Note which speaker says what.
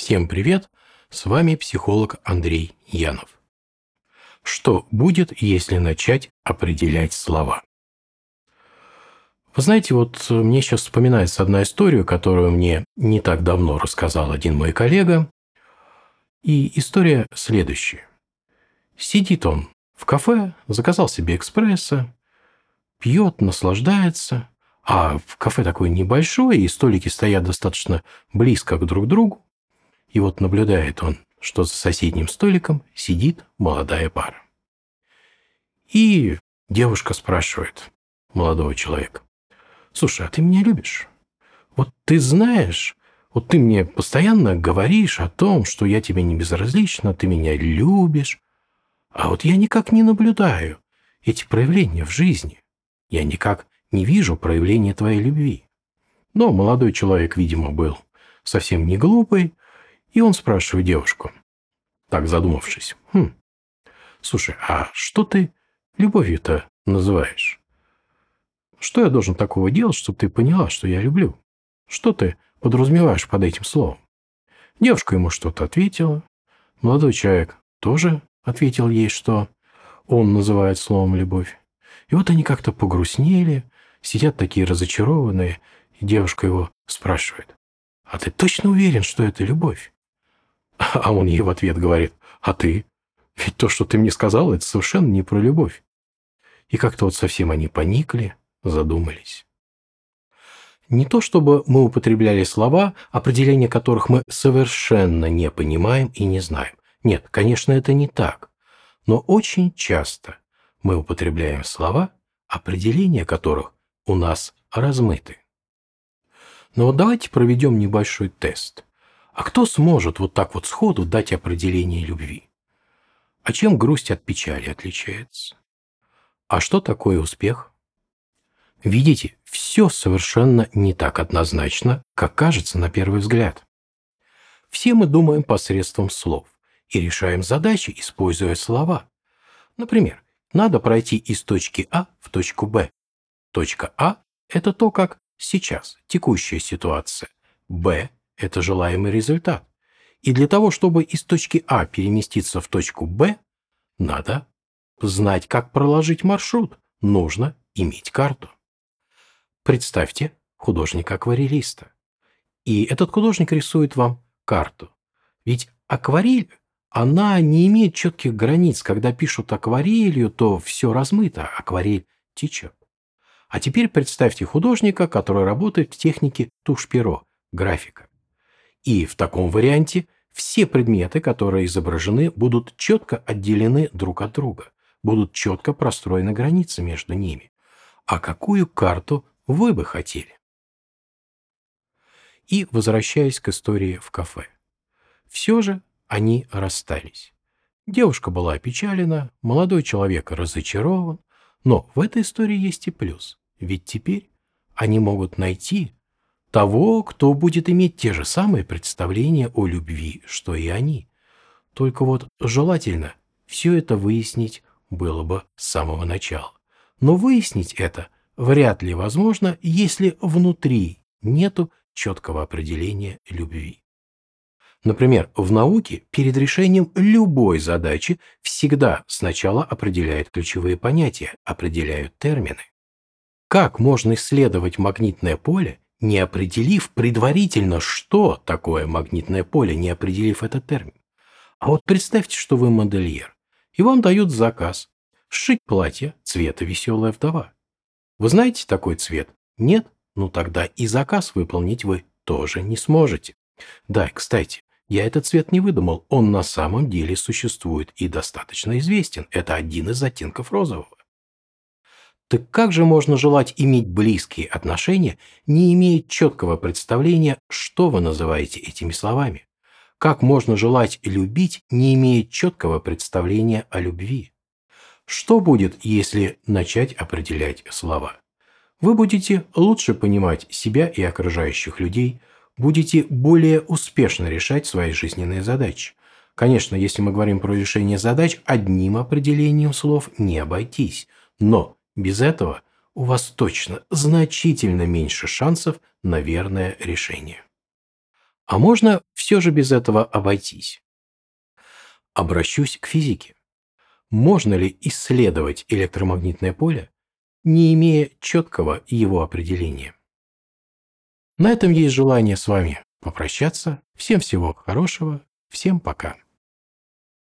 Speaker 1: Всем привет! С вами психолог Андрей Янов. Что будет, если начать определять слова? Вы знаете, вот мне сейчас вспоминается одна история, которую мне не так давно рассказал один мой коллега. И история следующая. Сидит он в кафе, заказал себе экспресса, пьет, наслаждается, а в кафе такое небольшое, и столики стоят достаточно близко друг к другу. И вот наблюдает он, что за соседним столиком сидит молодая пара. И девушка спрашивает молодого человека, «Слушай, а ты меня любишь? Вот ты знаешь, вот ты мне постоянно говоришь о том, что я тебе не безразлична, ты меня любишь, а вот я никак не наблюдаю эти проявления в жизни. Я никак не вижу проявления твоей любви». Но молодой человек, видимо, был совсем не глупый, и он спрашивает девушку, так задумавшись, «Хм, слушай, а что ты любовью-то называешь? Что я должен такого делать, чтобы ты поняла, что я люблю? Что ты подразумеваешь под этим словом?» Девушка ему что-то ответила. Молодой человек тоже ответил ей, что он называет словом «любовь». И вот они как-то погрустнели, сидят такие разочарованные, и девушка его спрашивает, «А ты точно уверен, что это любовь?» А он ей в ответ говорит, а ты? Ведь то, что ты мне сказала, это совершенно не про любовь. И как-то вот совсем они поникли, задумались. Не то чтобы мы употребляли слова, определения которых мы совершенно не понимаем и не знаем. Нет, конечно, это не так. Но очень часто мы употребляем слова, определения которых у нас размыты. Но вот давайте проведем небольшой тест – а кто сможет вот так вот сходу дать определение любви? А чем грусть от печали отличается? А что такое успех? Видите, все совершенно не так однозначно, как кажется на первый взгляд. Все мы думаем посредством слов и решаем задачи, используя слова. Например, надо пройти из точки А в точку Б. Точка А – это то, как сейчас, текущая ситуация. Б это желаемый результат. И для того, чтобы из точки А переместиться в точку Б, надо знать, как проложить маршрут. Нужно иметь карту. Представьте художника-акварелиста. И этот художник рисует вам карту. Ведь акварель, она не имеет четких границ. Когда пишут акварелью, то все размыто, акварель течет. А теперь представьте художника, который работает в технике тушь-перо, графика. И в таком варианте все предметы, которые изображены, будут четко отделены друг от друга, будут четко простроены границы между ними. А какую карту вы бы хотели? И возвращаясь к истории в кафе. Все же они расстались. Девушка была опечалена, молодой человек разочарован, но в этой истории есть и плюс, ведь теперь они могут найти того, кто будет иметь те же самые представления о любви, что и они. Только вот желательно все это выяснить было бы с самого начала. Но выяснить это вряд ли возможно, если внутри нету четкого определения любви. Например, в науке перед решением любой задачи всегда сначала определяют ключевые понятия, определяют термины. Как можно исследовать магнитное поле, не определив предварительно, что такое магнитное поле, не определив этот термин. А вот представьте, что вы модельер, и вам дают заказ сшить платье цвета «Веселая вдова». Вы знаете такой цвет? Нет? Ну тогда и заказ выполнить вы тоже не сможете. Да, кстати, я этот цвет не выдумал, он на самом деле существует и достаточно известен. Это один из оттенков розового. Так как же можно желать иметь близкие отношения, не имея четкого представления, что вы называете этими словами? Как можно желать любить, не имея четкого представления о любви? Что будет, если начать определять слова? Вы будете лучше понимать себя и окружающих людей, будете более успешно решать свои жизненные задачи. Конечно, если мы говорим про решение задач, одним определением слов не обойтись, но без этого у вас точно значительно меньше шансов на верное решение. А можно все же без этого обойтись? Обращусь к физике. Можно ли исследовать электромагнитное поле, не имея четкого его определения? На этом есть желание с вами попрощаться. Всем всего хорошего. Всем пока.